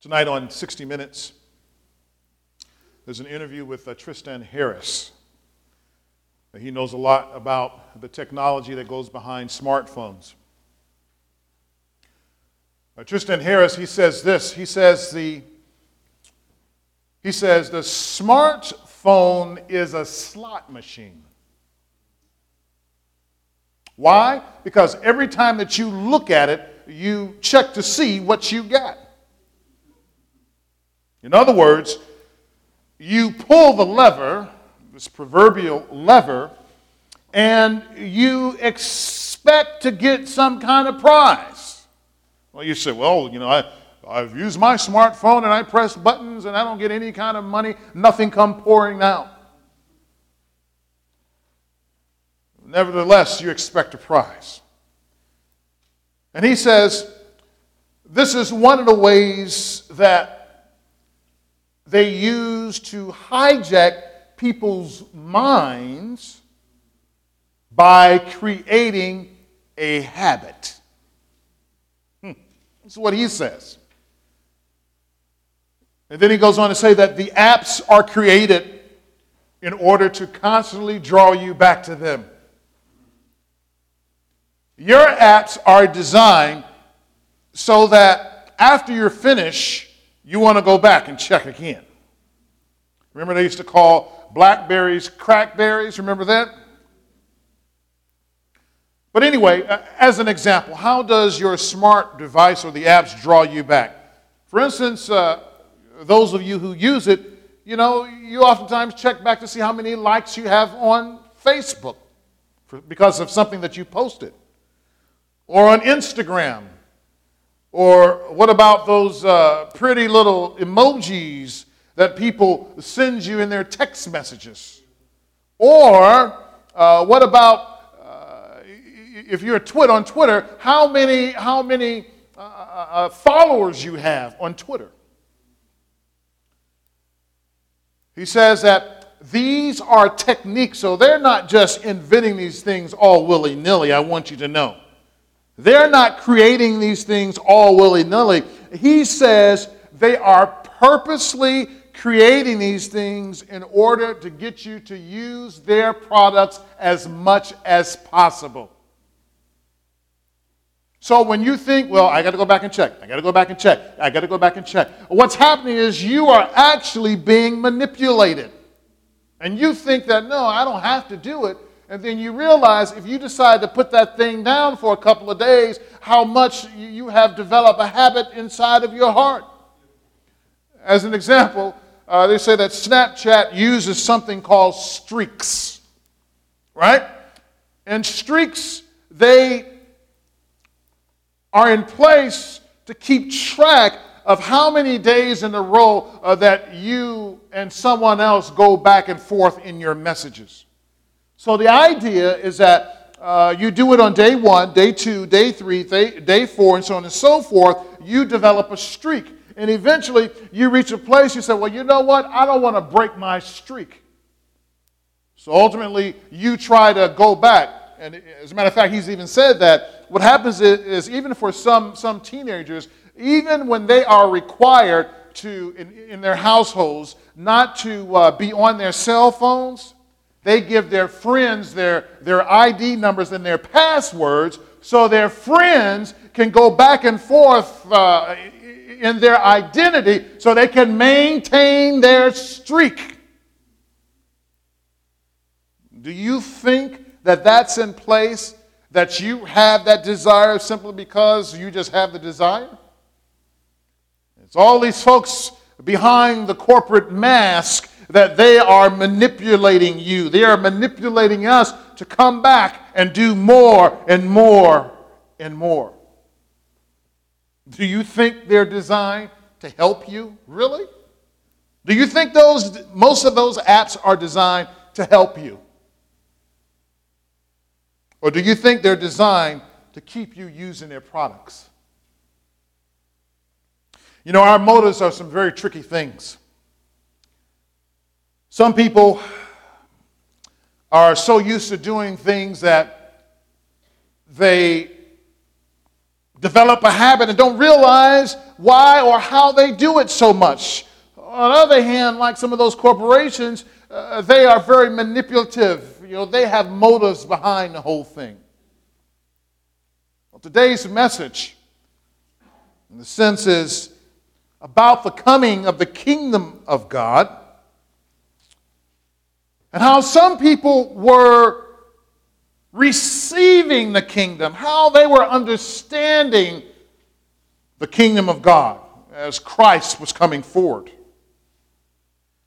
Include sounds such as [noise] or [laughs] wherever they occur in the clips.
Tonight on 60 Minutes, there's an interview with uh, Tristan Harris. He knows a lot about the technology that goes behind smartphones. Uh, Tristan Harris, he says this. He says the he says the smartphone is a slot machine. Why? Because every time that you look at it, you check to see what you got. In other words, you pull the lever, this proverbial lever, and you expect to get some kind of prize. Well, you say, well, you know, I, I've used my smartphone and I press buttons and I don't get any kind of money, nothing come pouring out. Nevertheless, you expect a prize. And he says, this is one of the ways that they use to hijack people's minds by creating a habit. Hmm. This is what he says. And then he goes on to say that the apps are created in order to constantly draw you back to them. Your apps are designed so that after you're finished, you want to go back and check again. Remember, they used to call blackberries crackberries? Remember that? But anyway, uh, as an example, how does your smart device or the apps draw you back? For instance, uh, those of you who use it, you know, you oftentimes check back to see how many likes you have on Facebook for, because of something that you posted, or on Instagram or what about those uh, pretty little emojis that people send you in their text messages? Or uh, what about uh, if you're a twit on Twitter, how many, how many uh, uh, uh, followers you have on Twitter? He says that these are techniques, so they're not just inventing these things all willy nilly, I want you to know. They're not creating these things all willy nilly. He says they are purposely creating these things in order to get you to use their products as much as possible. So when you think, well, I got to go back and check, I got to go back and check, I got to go back and check, what's happening is you are actually being manipulated. And you think that, no, I don't have to do it and then you realize if you decide to put that thing down for a couple of days, how much you have developed a habit inside of your heart. As an example, uh, they say that Snapchat uses something called streaks, right? And streaks, they are in place to keep track of how many days in a row uh, that you and someone else go back and forth in your messages. So the idea is that uh, you do it on day one, day two, day three, day, day four, and so on and so forth. You develop a streak. And eventually you reach a place you say, well, you know what? I don't want to break my streak. So ultimately you try to go back. And as a matter of fact, he's even said that what happens is, is even for some, some teenagers, even when they are required to, in, in their households, not to uh, be on their cell phones, they give their friends their, their ID numbers and their passwords so their friends can go back and forth uh, in their identity so they can maintain their streak. Do you think that that's in place, that you have that desire simply because you just have the desire? It's all these folks behind the corporate mask that they are manipulating you. They are manipulating us to come back and do more and more and more. Do you think they're designed to help you? Really? Do you think those most of those apps are designed to help you? Or do you think they're designed to keep you using their products? You know, our motives are some very tricky things. Some people are so used to doing things that they develop a habit and don't realize why or how they do it so much. On the other hand, like some of those corporations, uh, they are very manipulative. You know, they have motives behind the whole thing. Well, today's message, in the sense, is about the coming of the kingdom of God and how some people were receiving the kingdom, how they were understanding the kingdom of God as Christ was coming forward.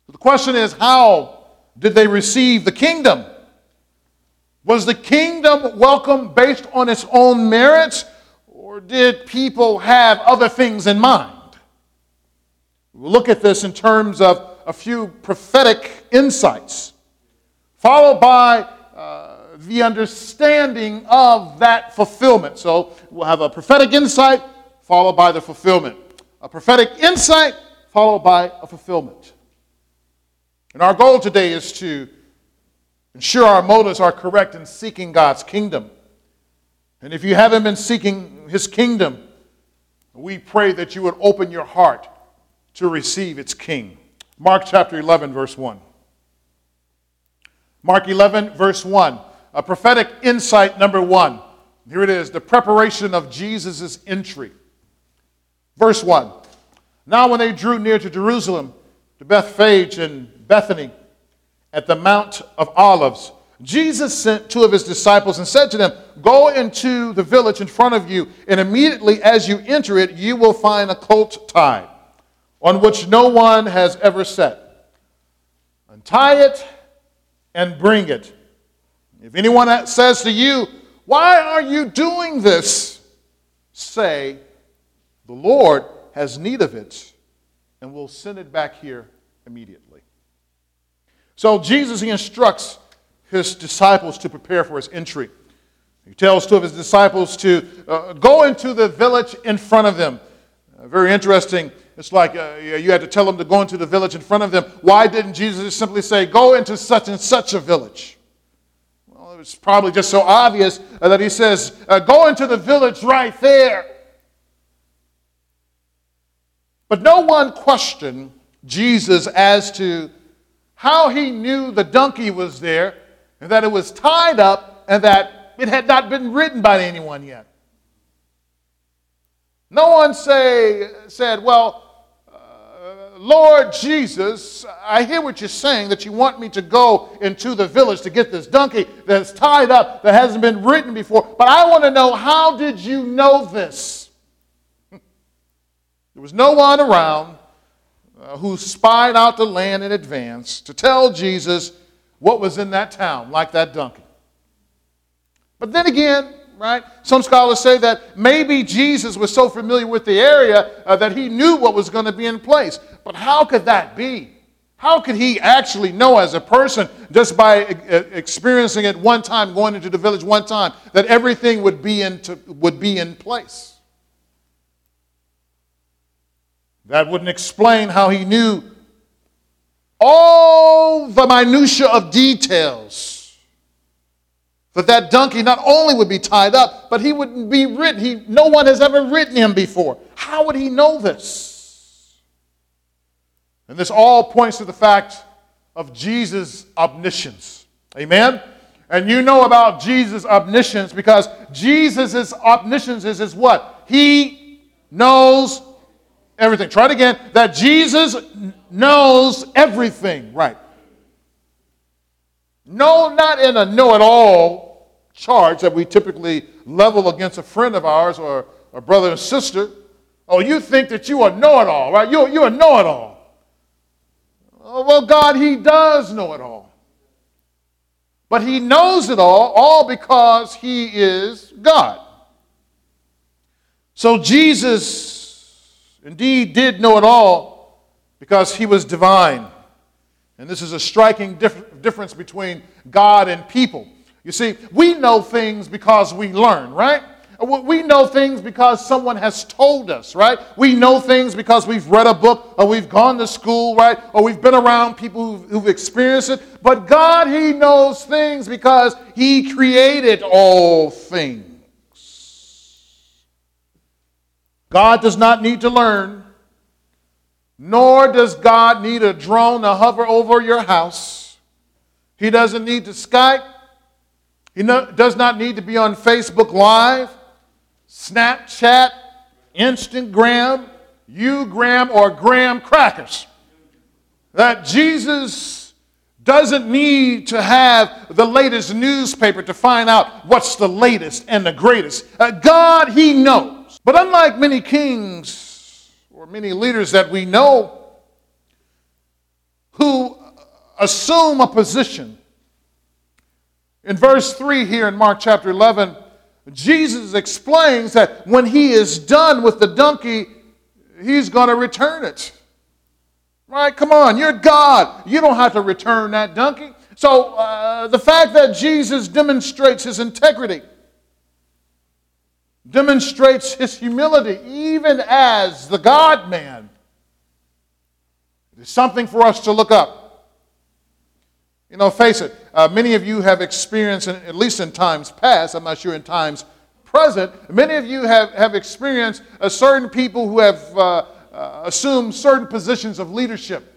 The question is how did they receive the kingdom? Was the kingdom welcome based on its own merits, or did people have other things in mind? We'll look at this in terms of a few prophetic insights, followed by uh, the understanding of that fulfillment. So we'll have a prophetic insight followed by the fulfillment. A prophetic insight followed by a fulfillment. And our goal today is to ensure our motives are correct in seeking God's kingdom. And if you haven't been seeking his kingdom, we pray that you would open your heart to receive its king. Mark chapter 11, verse 1. Mark 11, verse 1 a prophetic insight number one. Here it is the preparation of Jesus' entry. Verse 1. Now, when they drew near to Jerusalem, to Bethphage and Bethany, at the Mount of Olives, Jesus sent two of his disciples and said to them, Go into the village in front of you, and immediately as you enter it, you will find a colt tied, on which no one has ever sat. Untie it and bring it. If anyone says to you, Why are you doing this? say, The Lord has need of it, and we'll send it back here immediately. So Jesus, he instructs his disciples to prepare for his entry. He tells two of his disciples to uh, go into the village in front of them. Uh, very interesting. It's like uh, you had to tell them to go into the village in front of them. Why didn't Jesus simply say, go into such and such a village? Well, it was probably just so obvious uh, that he says, uh, Go into the village right there. But no one questioned Jesus as to how he knew the donkey was there and that it was tied up and that it had not been ridden by anyone yet. No one say, said, Well, Lord Jesus, I hear what you're saying that you want me to go into the village to get this donkey that's tied up, that hasn't been ridden before. But I want to know how did you know this? [laughs] There was no one around uh, who spied out the land in advance to tell Jesus what was in that town, like that donkey. But then again, right? Some scholars say that maybe Jesus was so familiar with the area uh, that he knew what was going to be in place. But how could that be? How could he actually know as a person, just by uh, experiencing it one time, going into the village one time, that everything would be, into, would be in place? That wouldn't explain how he knew all the minutiae of details that that donkey not only would be tied up, but he wouldn't be ridden. He, no one has ever ridden him before. How would he know this? And this all points to the fact of Jesus' omniscience. Amen? And you know about Jesus' omniscience because Jesus' omniscience is, is what? He knows everything. Try it again. That Jesus knows everything. Right. No, not in a know it all charge that we typically level against a friend of ours or a brother and sister. Oh, you think that you are know it all, right? You're, you're a know it all. Oh, well, God, He does know it all. But He knows it all, all because He is God. So Jesus indeed did know it all because He was divine. And this is a striking dif- difference between God and people. You see, we know things because we learn, right? We know things because someone has told us, right? We know things because we've read a book or we've gone to school, right? Or we've been around people who've, who've experienced it. But God, He knows things because He created all things. God does not need to learn, nor does God need a drone to hover over your house. He doesn't need to Skype. He no, does not need to be on Facebook Live, Snapchat, Instagram, Ugram, or Graham crackers. That Jesus doesn't need to have the latest newspaper to find out what's the latest and the greatest. Uh, God, He knows. But unlike many kings or many leaders that we know who assume a position, in verse 3 here in Mark chapter 11, Jesus explains that when he is done with the donkey, he's going to return it. Right? Come on, you're God. You don't have to return that donkey. So uh, the fact that Jesus demonstrates his integrity, demonstrates his humility, even as the God man, It is something for us to look up. You know, face it, uh, many of you have experienced, at least in times past, I'm not sure in times present, many of you have, have experienced uh, certain people who have uh, uh, assumed certain positions of leadership.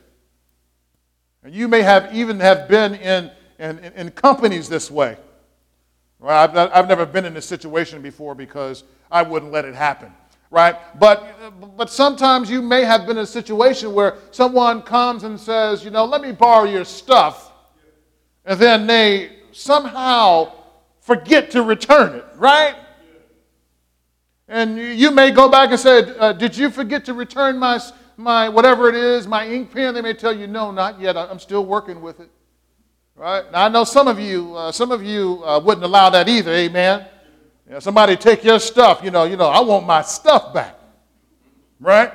And you may have even have been in, in, in companies this way. I've, not, I've never been in this situation before because I wouldn't let it happen right? But, but sometimes you may have been in a situation where someone comes and says, you know, let me borrow your stuff and then they somehow forget to return it, right? And you may go back and say, uh, Did you forget to return my, my whatever it is, my ink pen? They may tell you, No, not yet. I'm still working with it. Right? Now, I know some of you, uh, some of you uh, wouldn't allow that either, amen? You know, somebody take your stuff, you know, you know, I want my stuff back. Right?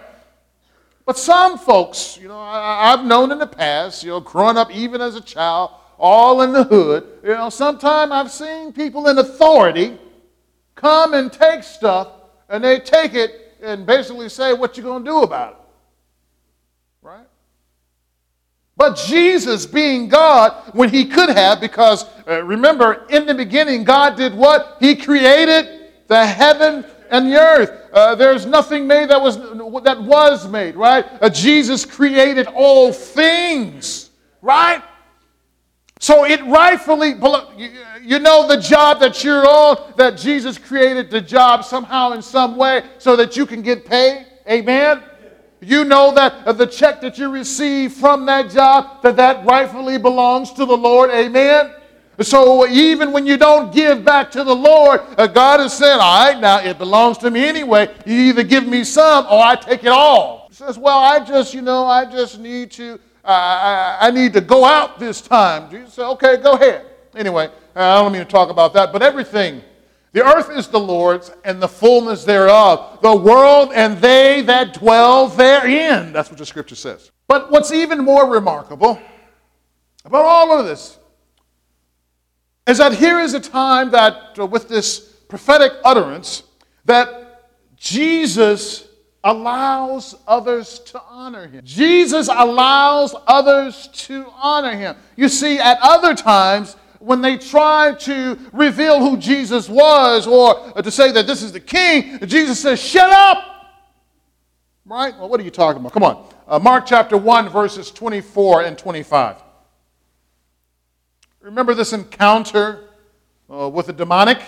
But some folks, you know, I, I've known in the past, you know, growing up even as a child, all in the hood. You know, sometimes I've seen people in authority come and take stuff and they take it and basically say what you're going to do about it. Right? But Jesus, being God, when he could have, because uh, remember, in the beginning, God did what? He created the heaven and the earth. Uh, there's nothing made that was, that was made, right? Uh, Jesus created all things, right? So it rightfully, you know, the job that you're on, that Jesus created the job somehow in some way so that you can get paid. Amen. You know that uh, the check that you receive from that job, that that rightfully belongs to the Lord. Amen. So uh, even when you don't give back to the Lord, uh, God has said, all right, now it belongs to me anyway. You either give me some or I take it all. He says, well, I just, you know, I just need to I, I, need to go out this time. Jesus said, okay, go ahead. Anyway, uh, I don't mean to talk about that, but everything. The earth is the Lord's and the fullness thereof, the world and they that dwell therein. That's what the scripture says. But what's even more remarkable about all of this is that here is a time that, uh, with this prophetic utterance, that Jesus allows others to honor him. Jesus allows others to honor him. You see, at other times, when they tried to reveal who Jesus was or to say that this is the king, Jesus says, Shut up! Right? Well, what are you talking about? Come on. Uh, Mark chapter 1, verses 24 and 25. Remember this encounter uh, with the demonic?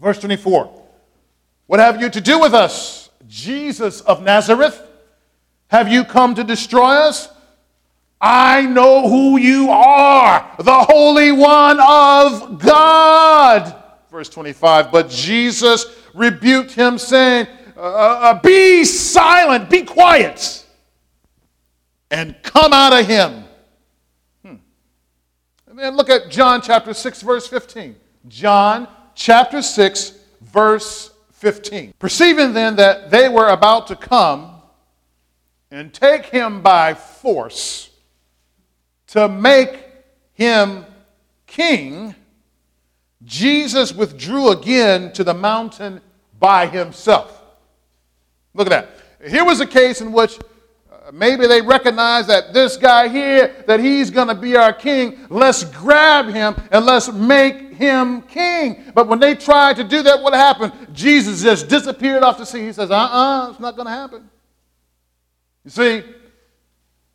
Verse 24. What have you to do with us? Jesus of Nazareth? Have you come to destroy us? I know who you are, the Holy One of God. Verse 25. But Jesus rebuked him, saying, uh, uh, Be silent, be quiet, and come out of him. Hmm. And then look at John chapter 6, verse 15. John chapter 6, verse 15. Perceiving then that they were about to come and take him by force to make him king, Jesus withdrew again to the mountain by himself. Look at that. Here was a case in which uh, maybe they recognize that this guy here, that he's going to be our king. Let's grab him and let's make him king. But when they tried to do that, what happened? Jesus just disappeared off the scene. He says, uh uh-uh, uh, it's not going to happen. You see,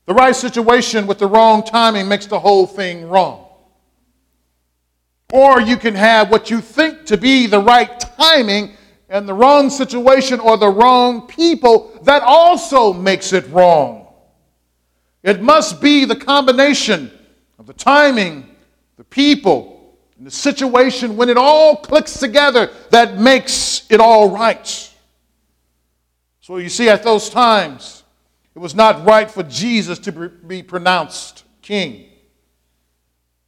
the right situation with the wrong timing makes the whole thing wrong. Or you can have what you think to be the right timing and the wrong situation or the wrong people that also makes it wrong. It must be the combination of the timing, the people, and the situation when it all clicks together that makes it all right. So you see, at those times, it was not right for Jesus to be pronounced king.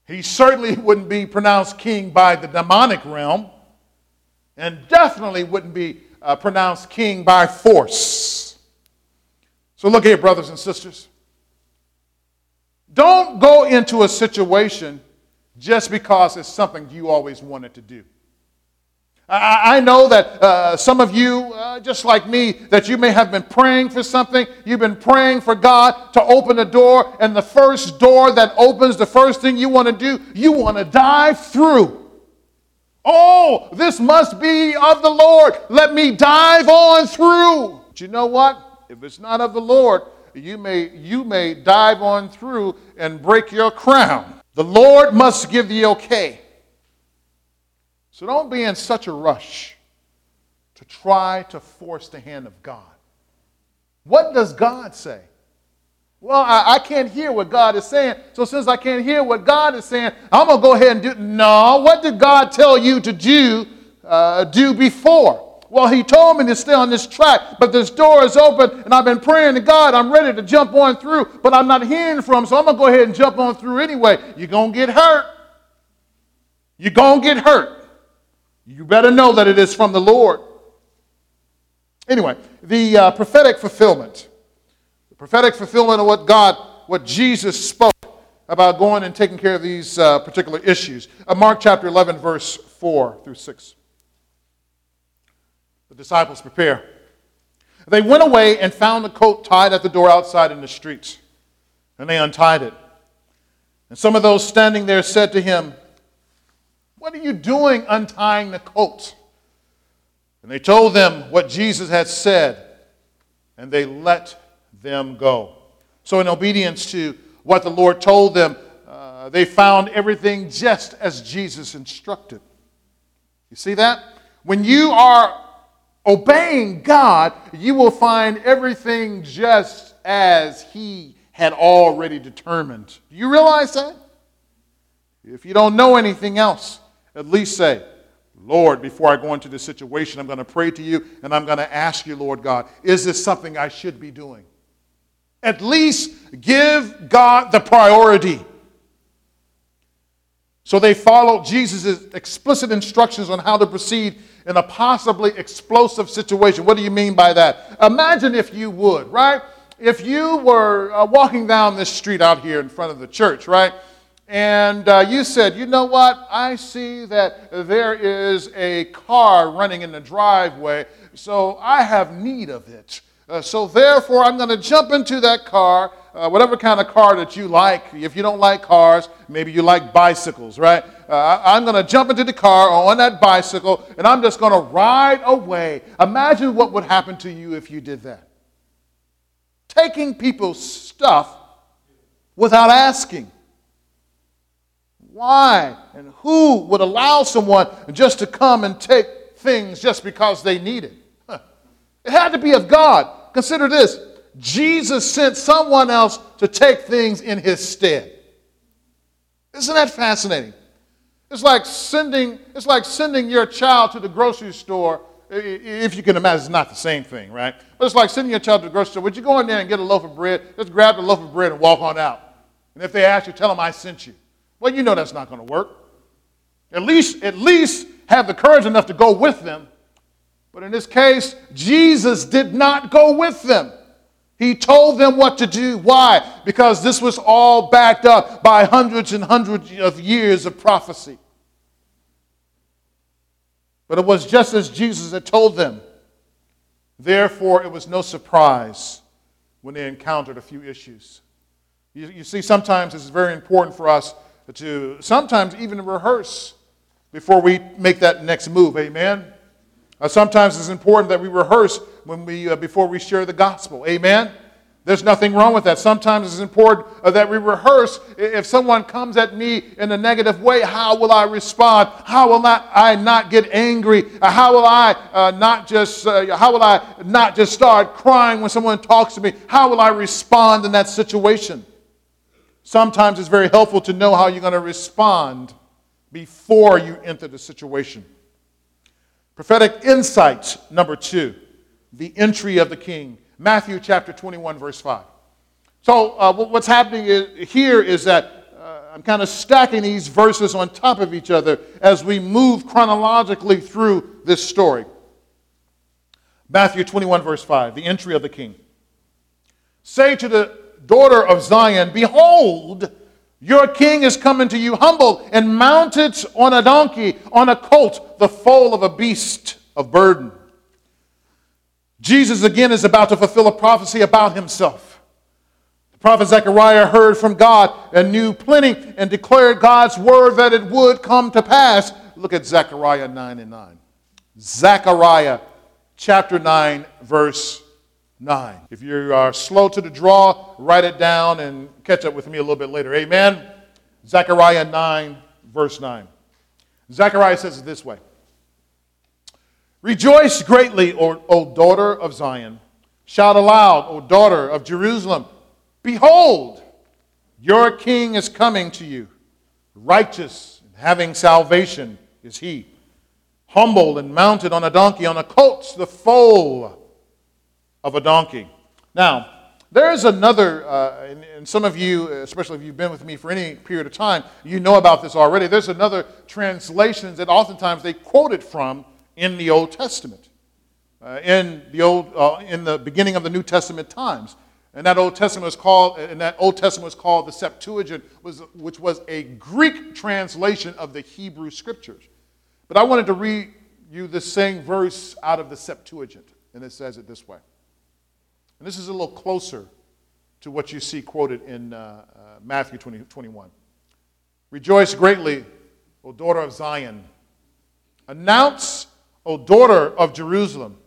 He certainly [laughs] wouldn't be pronounced king by the demonic realm, and definitely wouldn't be uh, pronounced king by force. So, look here, brothers and sisters. Don't go into a situation just because it's something you always wanted to do. I, know that uh, some of you, uh, just like me, that you may have been praying for something. You've been praying for God to open a door, and the first door that opens, the first thing you want to do, you want to dive through. Oh, this must be of the Lord. Let me dive on through. But you know what? If it's not of the Lord, you may, you may dive on through and break your crown. The Lord must give the okay. So don't be in such a rush to try to force the hand of God. What does God say? Well, I, I, can't hear what God is saying. So since I can't hear what God is saying, I'm going to go ahead and do. No, what did God tell you to do, uh, do before? Well, he told me to stay on this track, but this door is open, and I've been praying to God. I'm ready to jump on through, but I'm not hearing from him, so I'm going to go ahead and jump on through anyway. You're going to get hurt. You're going to get hurt. You better know that it is from the Lord. Anyway, the uh, prophetic fulfillment. The prophetic fulfillment of what God, what Jesus spoke about going and taking care of these uh, particular issues. Uh, Mark chapter 11, verse 4 through 6. The disciples prepare. They went away and found the coat tied at the door outside in the streets, and they untied it. And some of those standing there said to him, what are you doing untying the coat? And they told them what Jesus had said, and they let them go. So, in obedience to what the Lord told them, uh, they found everything just as Jesus instructed. You see that? When you are obeying God, you will find everything just as He had already determined. Do you realize that? If you don't know anything else, at least say, Lord, before I go into this situation, I'm going to pray to you and I'm going to ask you, Lord God, is this something I should be doing? At least give God the priority. So they followed Jesus' explicit instructions on how to proceed in a possibly explosive situation. What do you mean by that? Imagine if you would, right? If you were uh, walking down this street out here in front of the church, right? And uh, you said, you know what? I see that there is a car running in the driveway, so I have need of it. Uh, so therefore, I'm going to jump into that car, uh, whatever kind of car that you like. If you don't like cars, maybe you like bicycles, right? Uh, I'm going to jump into the car on that bicycle, and I'm just going to ride away. Imagine what would happen to you if you did that. Taking people's stuff without asking. Why and who would allow someone just to come and take things just because they need it? It had to be of God. Consider this Jesus sent someone else to take things in his stead. Isn't that fascinating? It's like sending, it's like sending your child to the grocery store. If you can imagine, it's not the same thing, right? But it's like sending your child to the grocery store. Would you go in there and get a loaf of bread? Just grab the loaf of bread and walk on out. And if they ask you, tell them I sent you. Well, you know that's not going to work. At least, at least have the courage enough to go with them. But in this case, Jesus did not go with them. He told them what to do. Why? Because this was all backed up by hundreds and hundreds of years of prophecy. But it was just as Jesus had told them. Therefore, it was no surprise when they encountered a few issues. You, you see, sometimes it's very important for us to sometimes even rehearse before we make that next move. Amen. Uh, sometimes it's important that we rehearse when we, uh, before we share the gospel. Amen. There's nothing wrong with that. Sometimes it's important uh, that we rehearse. If someone comes at me in a negative way, how will I respond? How will not, I not get angry? Uh, how will I uh, not just uh, how will I not just start crying when someone talks to me? How will I respond in that situation? Sometimes it's very helpful to know how you're going to respond before you enter the situation. Prophetic insight number two: the entry of the king. Matthew chapter 21, verse 5. So, uh, what's happening is, here is that uh, I'm kind of stacking these verses on top of each other as we move chronologically through this story. Matthew 21, verse 5, the entry of the king. Say to the daughter of Zion, Behold, your king is coming to you humble and mounted on a donkey, on a colt, the foal of a beast of burden. Jesus again is about to fulfill a prophecy about himself. The prophet Zechariah heard from God and knew plenty and declared God's word that it would come to pass. Look at Zechariah 9 and 9. Zechariah chapter 9, verse 9. If you are slow to the draw, write it down and catch up with me a little bit later. Amen. Zechariah 9, verse 9. Zechariah says it this way Rejoice greatly, o, o daughter of Zion. Shout aloud, O daughter of Jerusalem. Behold, your king is coming to you. Righteous and having salvation is he. Humble and mounted on a donkey, on a colt, the foal of a donkey. Now, there is another, uh, and, and, some of you, especially if you've been with me for any period of time, you know about this already. There's another translation that oftentimes they quote it from in the Old Testament, uh, in, the old, uh, in the beginning of the New Testament times. And that Old Testament was called, and that Old Testament was called the Septuagint, was, which was a Greek translation of the Hebrew Scriptures. But I wanted to read you the same verse out of the Septuagint, and it says it this way. And this is a little closer to what you see quoted in uh, uh, Matthew 20, 21. Rejoice greatly, O daughter of Zion. Announce O daughter of Jerusalem,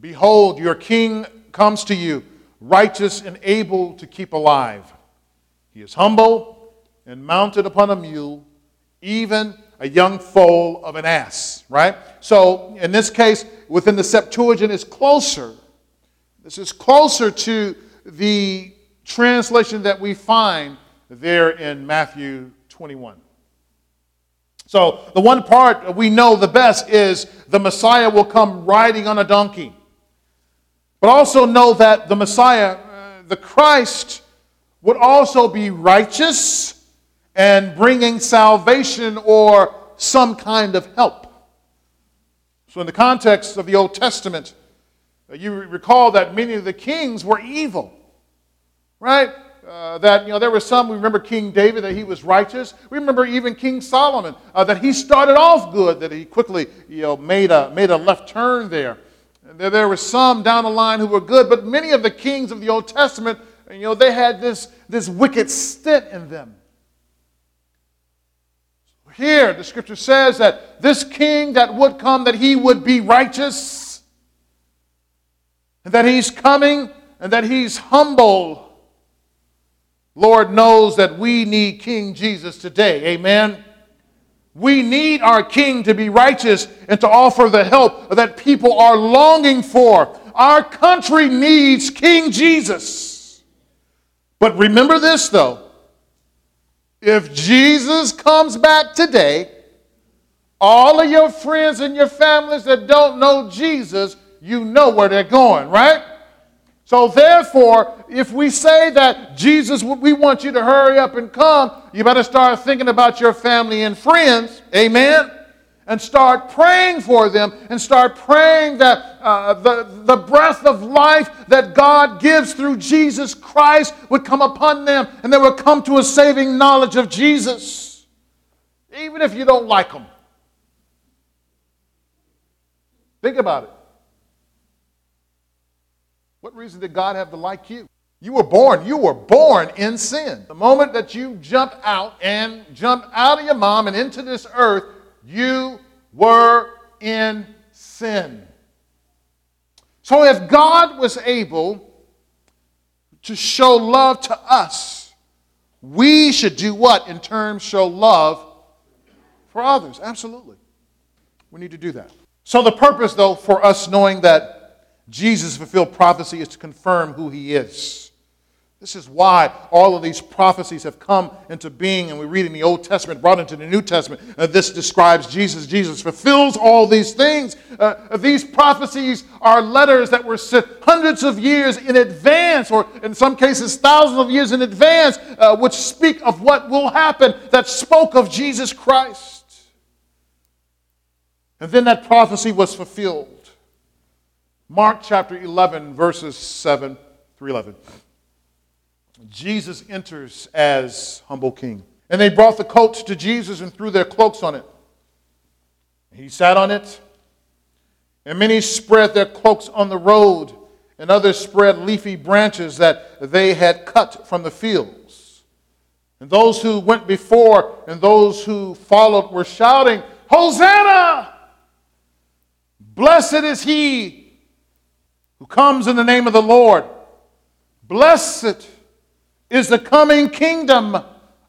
behold, your king comes to you, righteous and able to keep alive. He is humble and mounted upon a mule, even a young foal of an ass, right? So, in this case, within the Septuagint, is closer. This is closer to the translation that we find there in Matthew 21. So, the one part we know the best is the Messiah will come riding on a donkey. But also know that the Messiah, uh, the Christ, would also be righteous and bringing salvation or some kind of help. So, in the context of the Old Testament, you recall that many of the kings were evil, right? Uh, that you know there were some we remember king david that he was righteous. We remember even king solomon uh, that he started off good that he quickly you know made a made a left turn there. There, there were some down the line who were good but many of the kings of the old testament you know they had this this wicked stint in them. Here the scripture says that this king that would come that he would be righteous and that he's coming and that he's humble Lord knows that we need King Jesus today. Amen. We need our King to be righteous and to offer the help that people are longing for. Our country needs King Jesus. But remember this, though. If Jesus comes back today, all of your friends and your families that don't know Jesus, you know where they're going, right? So, therefore, if we say that Jesus, we want you to hurry up and come, you better start thinking about your family and friends. Amen? And start praying for them and start praying that uh, the, the breath of life that God gives through Jesus Christ would come upon them and they would come to a saving knowledge of Jesus. Even if you don't like them. Think about it. What reason did God have to like you? You were born, you were born in sin. The moment that you jump out and jump out of your mom and into this earth, You were in sin. So if God was able to show love to us, we should do what in turn show love for others? Absolutely. We need to do that. So, the purpose, though, for us knowing that Jesus fulfilled prophecy is to confirm who he is. This is why all of these prophecies have come into being, and we read in the Old Testament, brought into the New Testament. Uh, this describes Jesus. Jesus fulfills all these things. Uh, these prophecies are letters that were sent hundreds of years in advance, or in some cases, thousands of years in advance, uh, which speak of what will happen, that spoke of Jesus Christ. And then that prophecy was fulfilled. Mark chapter 11, verses 7 through 11. Jesus enters as humble king. And they brought the coats to Jesus and threw their cloaks on it. He sat on it, and many spread their cloaks on the road, and others spread leafy branches that they had cut from the fields. And those who went before and those who followed were shouting, Hosanna! Blessed is he who comes in the name of the Lord. Blessed is the coming kingdom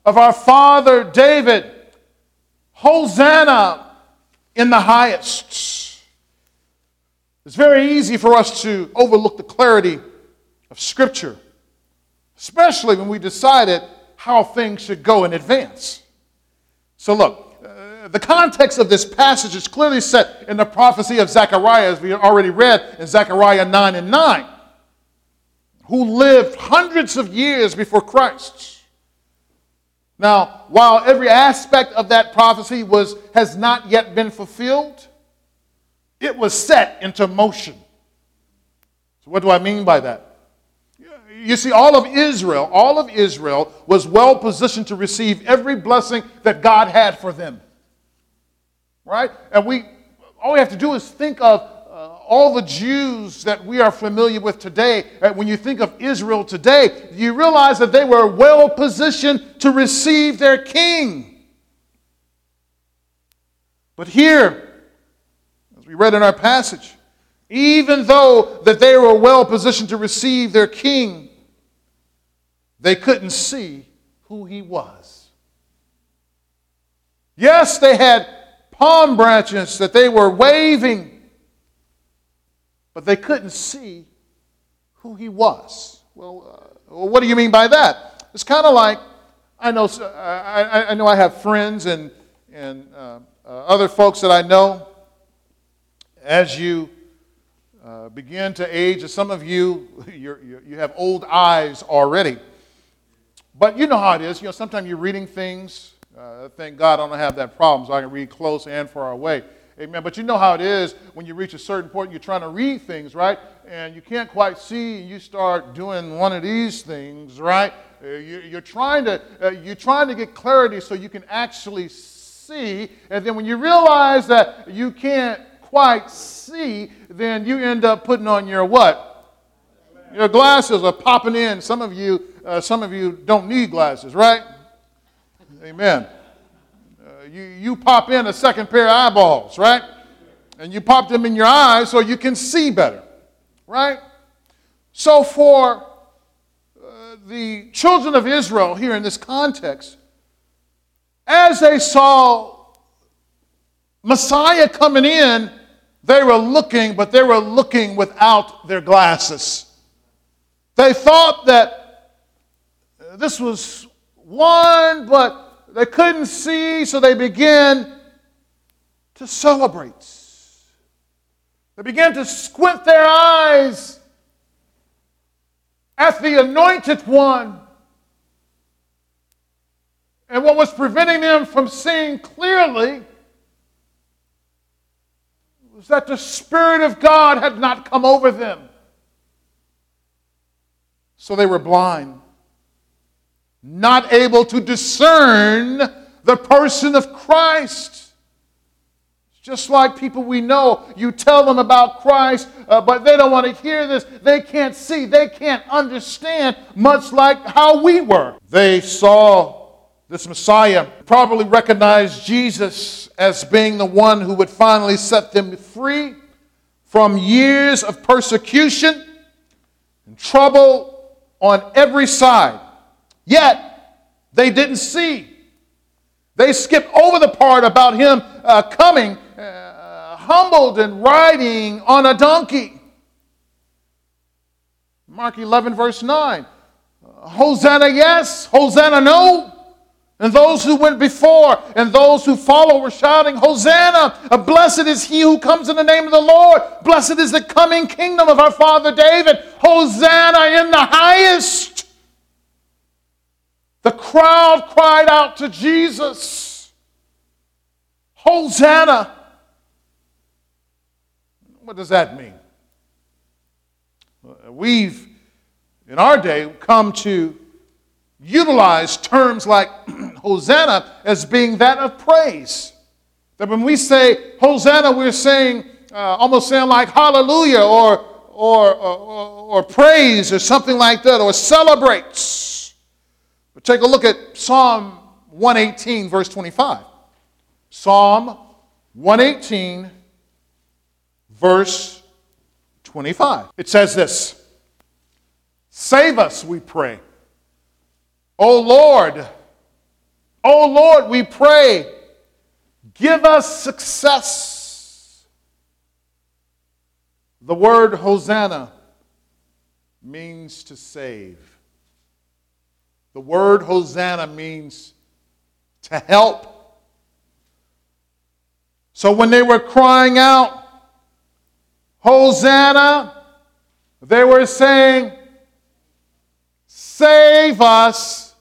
of our father David. Hosanna in the highest. It's very easy for us to overlook the clarity of Scripture, especially when we decided how things should go in advance. So, look, the context of this passage is clearly set in the prophecy of Zechariah, as we already read in Zechariah 9 and 9 who lived hundreds of years before Christ. Now, while every aspect of that prophecy was, has not yet been fulfilled, it was set into motion. So, what do I mean by that? You see, all of Israel, all of Israel was well positioned to receive every blessing that God had for them. Right? And we all we have to do is think of all the Jews that we are familiar with today, uh, when you think of Israel today, you realize that they were well positioned to receive their king. But here, as we read in our passage, even though that they were well positioned to receive their king, they couldn't see who he was. Yes, they had palm branches that they were waving but they couldn't see who he was. Well, uh, what do you mean by that? It's kind of like I know I, I, know I have friends and and uh, uh, other folks that I know. As you uh, begin to age, as some of you [laughs] you're, you have old eyes already. But you know how it is. You know, sometimes you're reading things. Uh, thank God I don't have that problem, so I can read close and far away. Amen. But you know how it is when you reach a certain point, you're trying to read things, right? And you can't quite see, and you start doing one of these things, right? Uh, you, are trying to uh, you're trying to get clarity so you can actually see, and then when you realize that you can't quite see, then you end up putting on your what? Your glasses are popping in. Some of you, uh, some of you don't need glasses, right? Amen you, you pop in a second pair of eyeballs, right? And you pop them in your eyes so you can see better, right? So, for uh, the children of Israel here in this context, as they saw Messiah coming in, they were looking, but they were looking without their glasses. They thought that this was one, but they couldn't see, so they began to celebrate. They began to squint their eyes at the anointed one. And what was preventing them from seeing clearly was that the Spirit of God had not come over them. So they were blind not able to discern the person of Christ. Just like people we know, you tell them about Christ, uh, but they don't want to hear this. They can't see, they can't understand, much like how we were. They saw This Messiah probably recognized Jesus as being the one who would finally set them free from years of persecution and trouble on every side. Yet, they didn't see. They skipped over the part about him uh, coming uh, humbled and riding on a donkey. Mark 11, verse 9. Hosanna, yes. Hosanna, no. And those who went before and those who follow were shouting, Hosanna! Blessed is he who comes in the name of the Lord. Blessed is the coming kingdom of our father David. Hosanna in the highest. The crowd cried out to Jesus, Hosanna! What does that mean? We've, in our day, come to utilize terms like [clears throat] Hosanna as being that of praise. That when we say Hosanna, we're saying, uh, almost saying like hallelujah or, or, or, or praise or something like that, or celebrates. But take a look at Psalm 118, verse 25. Psalm 118, verse 25. It says this Save us, we pray. O Lord, O Lord, we pray, give us success. The word Hosanna means to save. The word Hosanna means to help. So when they were crying out, Hosanna, they were saying, Save us.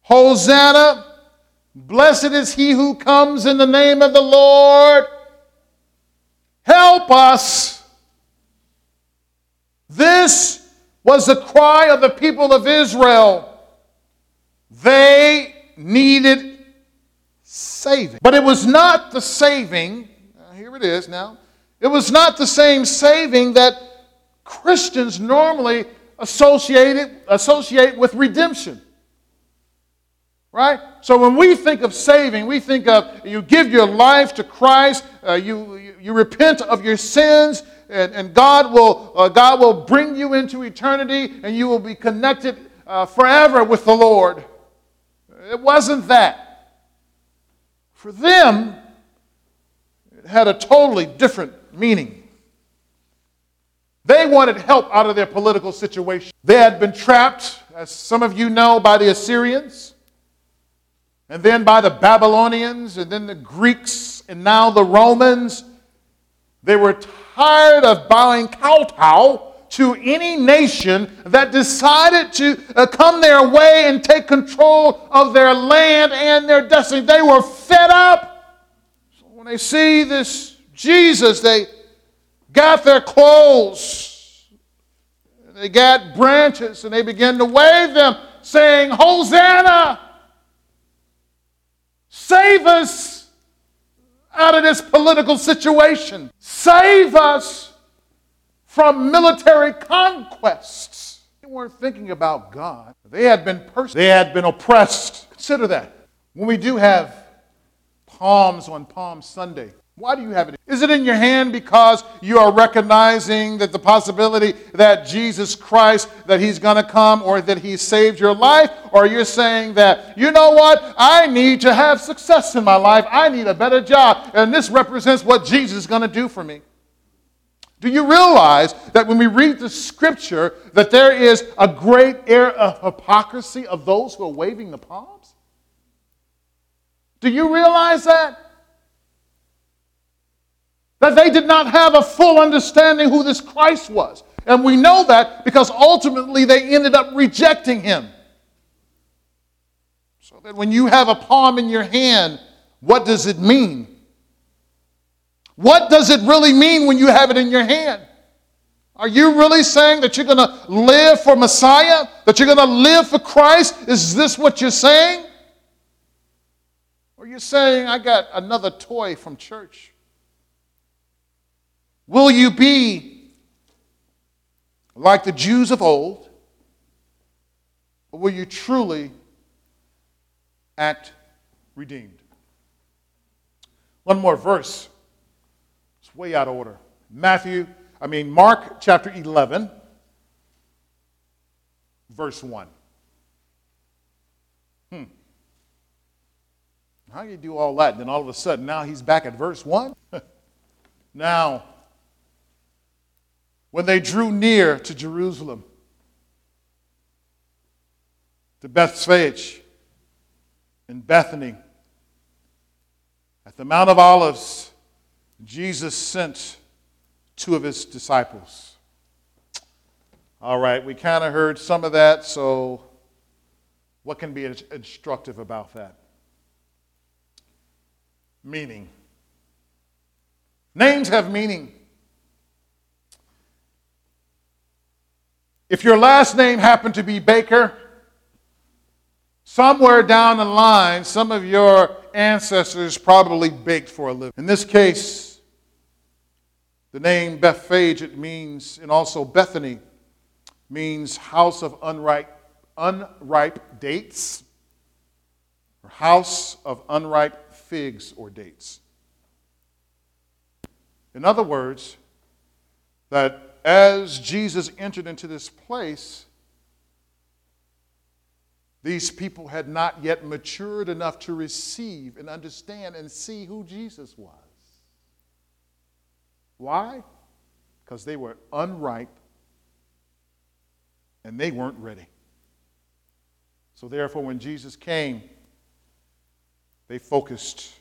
Hosanna, blessed is he who comes in the name of the Lord. Help us. This was the cry of the people of Israel. They needed saving. But it was not the saving, here it is now, it was not the same saving that Christians normally associate, associate with redemption. Right? So when we think of saving, we think of you give your life to Christ, uh, you, you, you, repent of your sins, and, and God, will, uh, God will bring you into eternity, and you will be connected uh, forever with the Lord. It wasn't that. For them, it had a totally different meaning. They wanted help out of their political situation. They had been trapped, as some of you know, by the Assyrians, and then by the Babylonians, and then the Greeks, and now the Romans. They were tired of bowing kowtow to any nation that decided to uh, come their way and take control of their land and their destiny. They were fed up. So when they see this Jesus, they got their clothes, they got branches, and they began to wave them, saying, Hosanna! Save us out of this political situation. Save us from military conquests. They weren't thinking about God. They had been persecuted. They had been oppressed. Consider that. When we do have palms on Palm Sunday, why do you have it? Is it in your hand because you are recognizing that the possibility that Jesus Christ, that He's going to come or that He saved your life? Or you're saying that, you know what? I need to have success in my life. I need a better job. And this represents what Jesus is going to do for me. Do you realize that when we read the scripture that there is a great air of hypocrisy of those who are waving the palms? Do you realize that? That they did not have a full understanding who this Christ was. And we know that because ultimately they ended up rejecting him. So that when you have a palm in your hand, what does it mean? What does it really mean when you have it in your hand? Are you really saying that you're going to live for Messiah? That you're going to live for Christ? Is this what you're saying? Or you're saying, I got another toy from church? Will you be like the Jews of old? Or will you truly act redeemed. One more verse. It's way out of order. Matthew, I mean, Mark chapter 11, verse 1. Hmm. How do you do all that? Then all of a sudden, now he's back at verse 1? [laughs] now, when they drew near to Jerusalem, to Bethphage and Bethany, at the Mount of Olives, Jesus sent two of his disciples. All right, we kind of heard some of that, so what can be instructive about that? Meaning. Names have meaning. If your last name happened to be Baker, somewhere down the line, some of your ancestors probably baked for a living. In this case, the name Bethphage, it means, and also Bethany, means house of unripe, unripe dates, or house of unripe figs or dates. In other words, that as Jesus entered into this place, these people had not yet matured enough to receive and understand and see who Jesus was. Why? Because they were unripe and they weren't ready. So, therefore, when Jesus came, they focused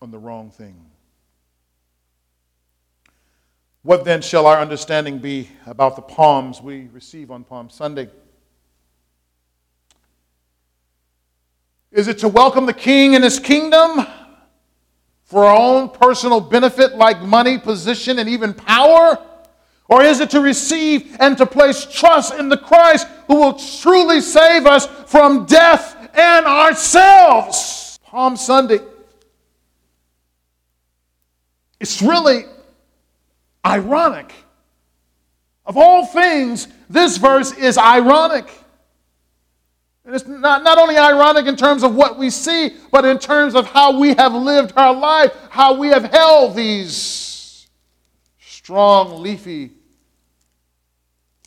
on the wrong thing. What then shall our understanding be about the palms we receive on Palm Sunday? Is it to welcome the king and his kingdom for our own personal benefit, like money, position, and even power? Or is it to receive and to place trust in the Christ who will truly save us from death and ourselves? Palm Sunday. It's really ironic. Of all things, this verse is ironic. And it's not, not only ironic in terms of what we see, but in terms of how we have lived our life, how we have held these strong, leafy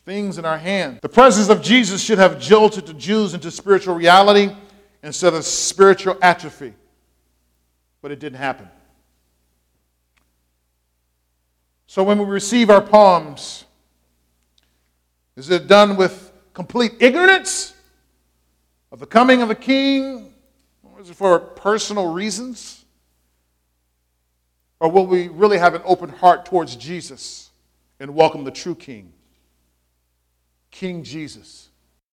things in our hand. The presence of Jesus should have jolted the Jews into spiritual reality instead of spiritual atrophy. But it didn't happen. So when we receive our palms, is it done with complete ignorance of the coming of a king? Or is it for personal reasons? Or will we really have an open heart towards Jesus and welcome the true king? King Jesus.